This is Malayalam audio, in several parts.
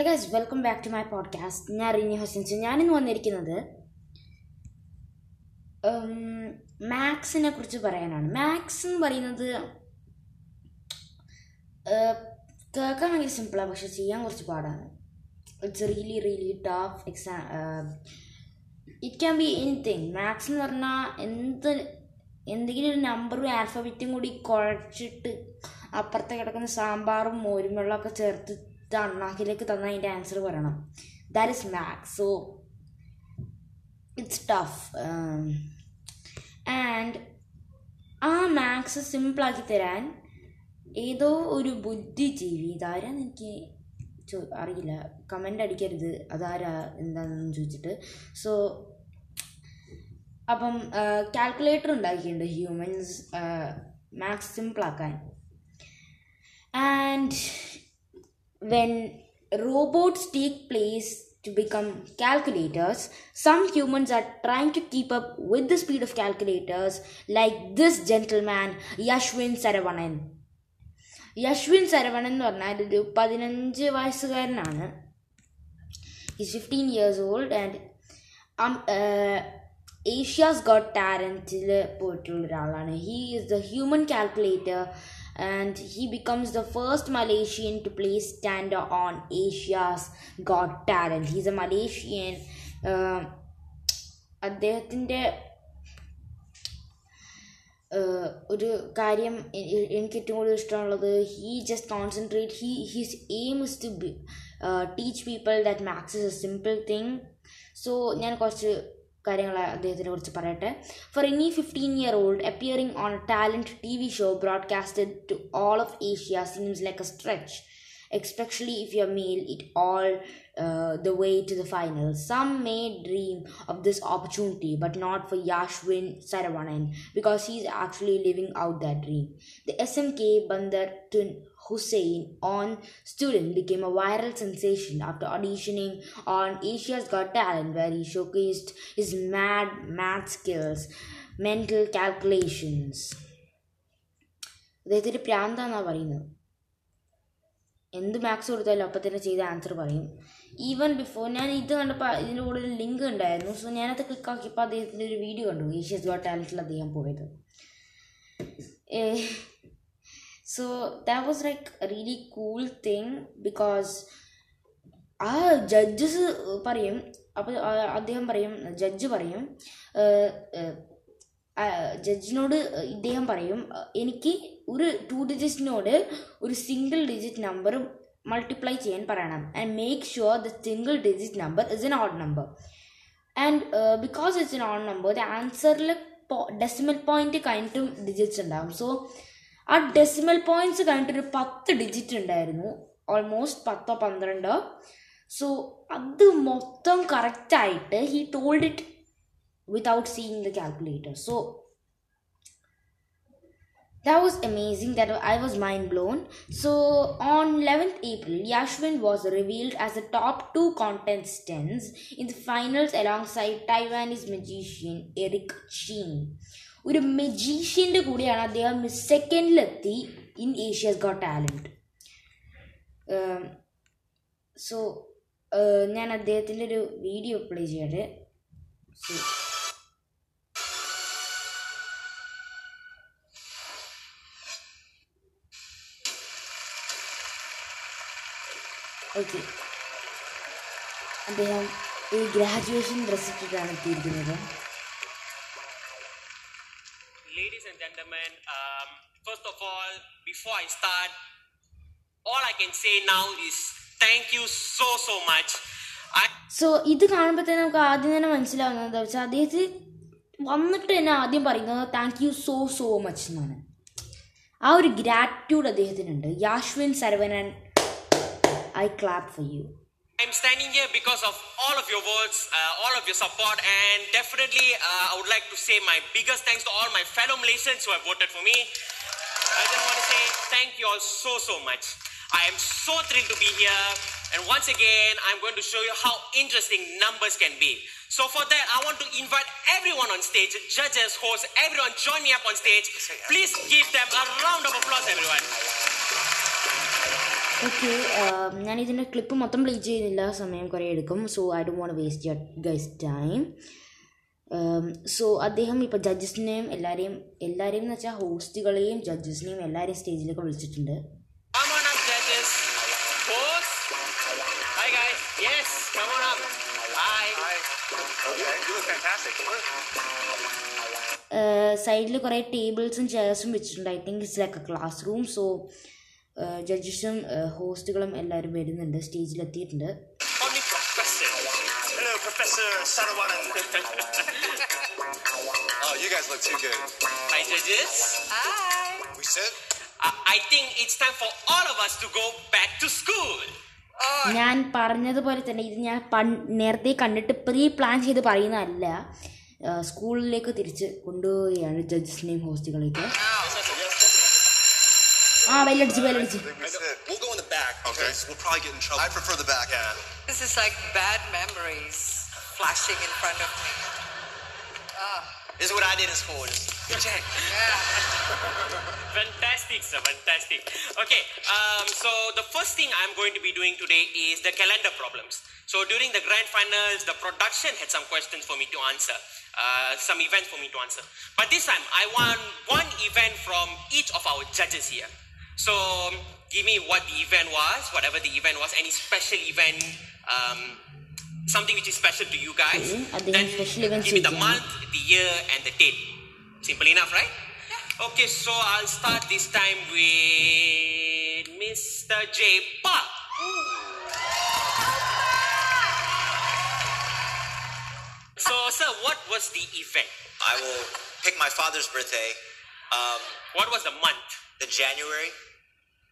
Hello guys welcome back to my podcast ഞാൻ റിനി ഹസിൻസ്. ഞാനിന്ന് വന്നിരിക്കുന്നത് മാത്സിനെ കുറിച്ച് പറയാനാണ്. മാത്സ് എന്ന് പറയുന്നത് കേൾക്കാൻ ഭയങ്കര സിമ്പിളാണ് പക്ഷെ ചെയ്യാൻ കുറച്ച് പാടാണ്. It's really really tough exam it can be anything maths എന്ന് പറഞ്ഞാൽ എന്ത് എന്തെങ്കിലും ഒരു നമ്പറും ആൽഫബറ്റും കൂടി കുഴച്ചിട്ട് അപ്പുറത്ത് കിടക്കുന്ന സാമ്പാറും മോരും വെള്ളമൊക്കെ ചേർത്ത് അണ്ണാക്കിലേക്ക് തന്ന അതിന്റെ ആൻസർ പറയണം. That is maths so it's tough and ആ മാത്സ് സിമ്പിളാക്കി തരാൻ ഏതോ ഒരു ബുദ്ധിജീവി ഇതാരാന്ന് എനിക്ക് ചോ അറിയില്ല. കമന്റ് അടിക്കരുത്. അതാരാ എന്താണെന്ന് ചോദിച്ചിട്ട്. സോ അപ്പം കാൽക്കുലേറ്റർ ഉണ്ടാക്കിയിട്ടുണ്ട് humans maths സിമ്പിളാക്കാൻ and when robots take place to become calculators, some humans are trying to keep up with the speed of calculators, like this gentleman, Yashwin Saravanan. Yashwin Saravanan എന്ന് പറഞ്ഞാൽ ഒരു പതിനഞ്ച് വയസ്സുകാരനാണ് is fifteen years old and Asia's got ടാലൻറ്റിൽ പോയിട്ടുള്ള ഒരാളാണ് he is the human calculator and he becomes the first Malaysian to play stand on Asia's got talent he's a Malaysian അദ്ദേഹത്തിന്റെ ഒരു കാര്യം എനിക്ക് ഏറ്റവും കൂടുതൽ ഇഷ്ടമുള്ളത് he just concentrate he his aim is to teach people that maths is a simple thing so ഞാൻ കുറച്ച് കാര്യങ്ങൾ അദ്ദേഹത്തിനെ കുറിച്ച് പറയട്ടെ for any fifteen year old appearing on a talent T V show broadcasted to all of Asia seems like a stretch especially if you're male it all uh, the way to the final some may dream of this opportunity but not for yashwin saravanan because he's actually living out that dream the smk bandar tun hussein on student became a viral sensation after auditioning on asia's got talent where he showcased his mad math skills mental calculations. അദ്ദേഹത്തിന് പ്രാന്താന്നാ പറയുന്നത്? എന്ത് മാത്സ് കൊടുത്താലും അപ്പം തന്നെ ചെയ്ത ആൻസർ പറയും. ഈവൻ ബിഫോർ ഞാൻ ഇത് കണ്ടപ്പോൾ ഇതിന്റെ കൂടെ ഒരു ലിങ്ക് ഉണ്ടായിരുന്നു. സോ ഞാനത് ക്ലിക്കാക്കിയപ്പോൾ അദ്ദേഹത്തിന്റെ ഒരു വീഡിയോ കണ്ടു. ഏഷ്യസ് ഗോട്ട് ടാലന്റിൽ അദ്ദേഹം പോയത്. So was like a really cool thing because ആ ജഡ്ജസ് പറയും അപ്പോൾ അദ്ദേഹം പറയും ജഡ്ജ് പറയും ജഡ്ജിനോട് ഇദ്ദേഹം പറയും എനിക്ക് ഒരു ടു ഡിജിറ്റിനോട് ഒരു സിംഗിൾ ഡിജിറ്റ് നമ്പർ മൾട്ടിപ്ലൈ ചെയ്യാൻ പറയണം and make sure the single digit number is an odd number and because it's an odd number the ആൻസറിൽ decimal point കഴിഞ്ഞിട്ടും ഡിജിറ്റ്സ് ഉണ്ടാകും സോ ആ ഡെസിമൽ പോയിന്റ്സ് കഴിഞ്ഞിട്ടൊരു പത്ത് ഡിജിറ്റ് ഉണ്ടായിരുന്നു ഓൾമോസ്റ്റ് പത്തോ പന്ത്രണ്ടോ സോ അത് മൊത്തം കറക്റ്റായിട്ട് he told it without seeing the calculator. So that was amazing. That I was mind blown. So on 11th April, Yashwin was revealed as the top two contestants in the finals alongside Taiwanese magician Eric Chin. ഒരു മെജീഷ്യന്റെ കൂടെയാണ് അദ്ദേഹം സെക്കൻഡിലെത്തി in Asia's got talent so ഞാൻ അദ്ദേഹത്തിന്റെ ഒരു വീഡിയോ പ്ലേ ചെയ്യട്ടെ. സോ ഓക്കെ അദ്ദേഹം ഒരു ഗ്രാജുവേഷൻ ഡ്രസ്സിട്ടിട്ടാണ് എത്തിയിരിക്കുന്നത്. Gentlemen, um, first of all, before I start, all I can say now is thank you so, so much. So ഇത് കാണുമ്പോൾ തന്നെ നമുക്ക് ആദ്യം തന്നെ മനസ്സിലാവുന്നത് എന്താ വെച്ചാൽ അദ്ദേഹത്തിന് വന്നിട്ട് തന്നെ ആദ്യം പറയുന്നത് thank you so so much എന്നാണ്. ആ ഒരു ഗ്രാറ്റ്യൂഡ് അദ്ദേഹത്തിനുണ്ട്. Yashwin Saravanan I clap for you am standing here because of all of your words, uh, all of your support, and definitely uh, I would like to say my biggest thanks to all my fellow Malaysians who have voted for me. I just want to say thank you all so, so much. I am so thrilled to be here. And once again, I'm going to show you how interesting numbers can be. So for that, I want to invite everyone on stage, judges, hosts, everyone join me up on stage. Please give them a round of applause, everyone. Okay ഞാൻ ഇതിന്റെ ക്ലിപ്പ് മൊത്തം പ്ലേ ചെയ്യുന്നില്ല സമയം കുറേ എടുക്കും so I do won't waste your guys time so അദ്ദേഹം ഇപ്പോൾ ജഡ്ജസിനെയും എല്ലാവരെയും എല്ലാവരെയും എന്ന് വെച്ചാൽ ഹോസ്റ്റുകളെയും ജഡ്ജസിനെയും എല്ലാവരെയും സ്റ്റേജിലേക്ക് വിളിച്ചിട്ടുണ്ട് Come on up, judges. Host. Hi, guys. Yes, come on. Hi. Hi. Okay, you look fantastic. സൈഡിൽ കുറേ ടേബിൾസും ചെയർസും വെച്ചിട്ടുണ്ട് I think it's like a classroom so ജഡ്ജസും ഹോസ്റ്റുകളും എല്ലാവരും വരുന്നുണ്ട് സ്റ്റേജിലെത്തിയിട്ടുണ്ട് oh, you guys look too good. Hi, judges. Hi. We said? I, I think it's time for all of us to go back to school. Oh. ഞാൻ പറഞ്ഞതുപോലെ തന്നെ ഇത് ഞാൻ നേരത്തെ കണ്ടിട്ട് പ്രീ പ്ലാൻ ചെയ്ത് പറയുന്നതല്ല സ്കൂളിലേക്ക് തിരിച്ച് കൊണ്ടുപോവുകയാണ് ജഡ്ജസിനെയും ഹോസ്റ്റുകളേക്ക് Ah. We'll go in the back okay. we'll probably get in trouble. I prefer the back. Yeah. This is like bad memories flashing in front of me. Ah. This is what I did in school. Just check. Yeah. fantastic, sir. Fantastic. Okay. Um, so the first thing I'm going to be doing today is the calendar problems. So during the grand finals, the production had some questions for me to answer, uh, some events for me to answer. But this time, I want one event from each of our judges here. So um, give me what the event was, whatever the event was, any special event, um, something which is special to you guys. Okay. Then give me the month, the year, and the date. Simple enough, right? Yeah. Okay, so I'll start this time with Mr. J. Park. So, sir, what was the event? I will pick my father's birthday. Um, what was the month? The January.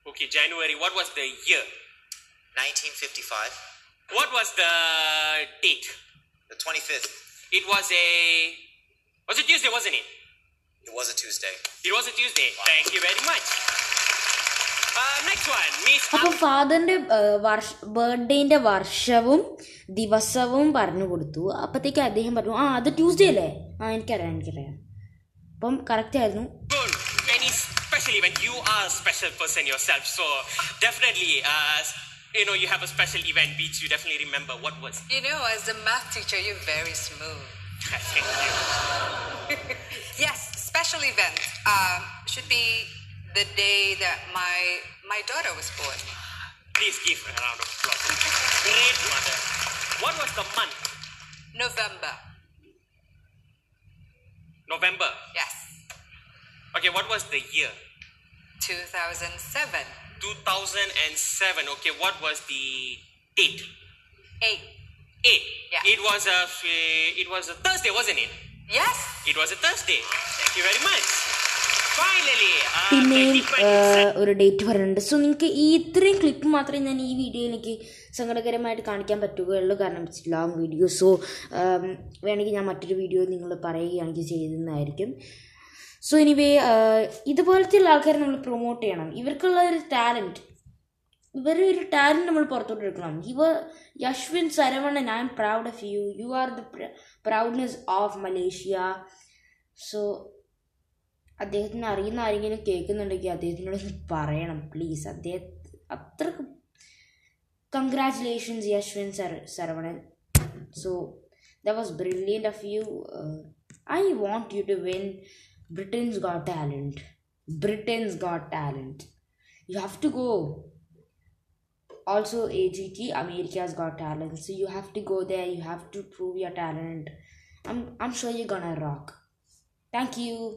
Okay, January. What was the year? 1955. What was the date? The 25th. It was a. Was it Tuesday, wasn't it? It was a Tuesday. It was a Tuesday. Thank you very much. Uh, next one, Miss. അപ്പോൾ ഫാദറിൻ്റെ വർഷ ബർത്ത്ഡേൻ്റെ വർഷവും ദിവസവും പറഞ്ഞു കൊടുത്തു അപ്പോഴത്തേക്ക് അദ്ദേഹം പറഞ്ഞു ആ അത് ട്യൂസ്ഡേ അല്ലേ ആ എനിക്കറിയാം എനിക്കറിയാം അപ്പം കറക്റ്റ് ആയിരുന്നു Good. Any special event? You are a special person yourself, so definitely, uh, you know, you have a special event which you definitely remember. What was? You know, as a math teacher, you're very smooth. Thank you. Yes, special event. Um, should be the day that my my daughter was born. Please give her a round of applause. Great mother. What was the month? November. November. Yes. Okay, what was the year? 2007. 2007. Okay, what was the date? Eight. Eight. Yeah. It was a it was a Thursday, wasn't it? Yes. It was a Thursday. Thank you very much. Finally, uh, പിന്നെയും 2027. ഒരു ഡേറ്റ് പറയുന്നുണ്ട് സോ നിങ്ങൾക്ക് ഈ ഇത്രയും ക്ലിപ്പ് മാത്രമേ ഞാൻ ഈ വീഡിയോ എനിക്ക് സങ്കടകരമായിട്ട് കാണിക്കാൻ പറ്റുകയുള്ളൂ കാരണം ഇറ്റ്സ് ലോങ് വീഡിയോ സോ വേണമെങ്കിൽ ഞാൻ മറ്റൊരു വീഡിയോ നിങ്ങൾ പറയുകയാണെങ്കിൽ ചെയ്യുന്നതായിരിക്കും സോ എനിവേ ഇതുപോലത്തെ ഉള്ള ആൾക്കാരെ നമ്മൾ പ്രൊമോട്ട് ചെയ്യണം. ഇവർക്കുള്ള ഒരു ടാലന്റ് ഇവരുടെ ഒരു ടാലന്റ് നമ്മൾ പുറത്തോട്ട് എടുക്കണം. ഇവ Yashwin Saravanan I am proud of you you are the proudness of Malaysia so അദ്ദേഹത്തിന് അറിയുന്ന ആരെങ്കിലും കേൾക്കുന്നുണ്ടെങ്കിൽ അദ്ദേഹത്തിനോട് പറയണം പ്ലീസ് അദ്ദേഹം അത്രയ്ക്ക് congratulations Yashwin sir Saravanan. So the was brilliant of you I want you to win Britain's Got Talent. Britain's Got Talent. You have to go. Also, AGT, America's Got Talent. So you have to go there. You have to prove your talent. I'm, I'm sure you're gonna rock. Thank you.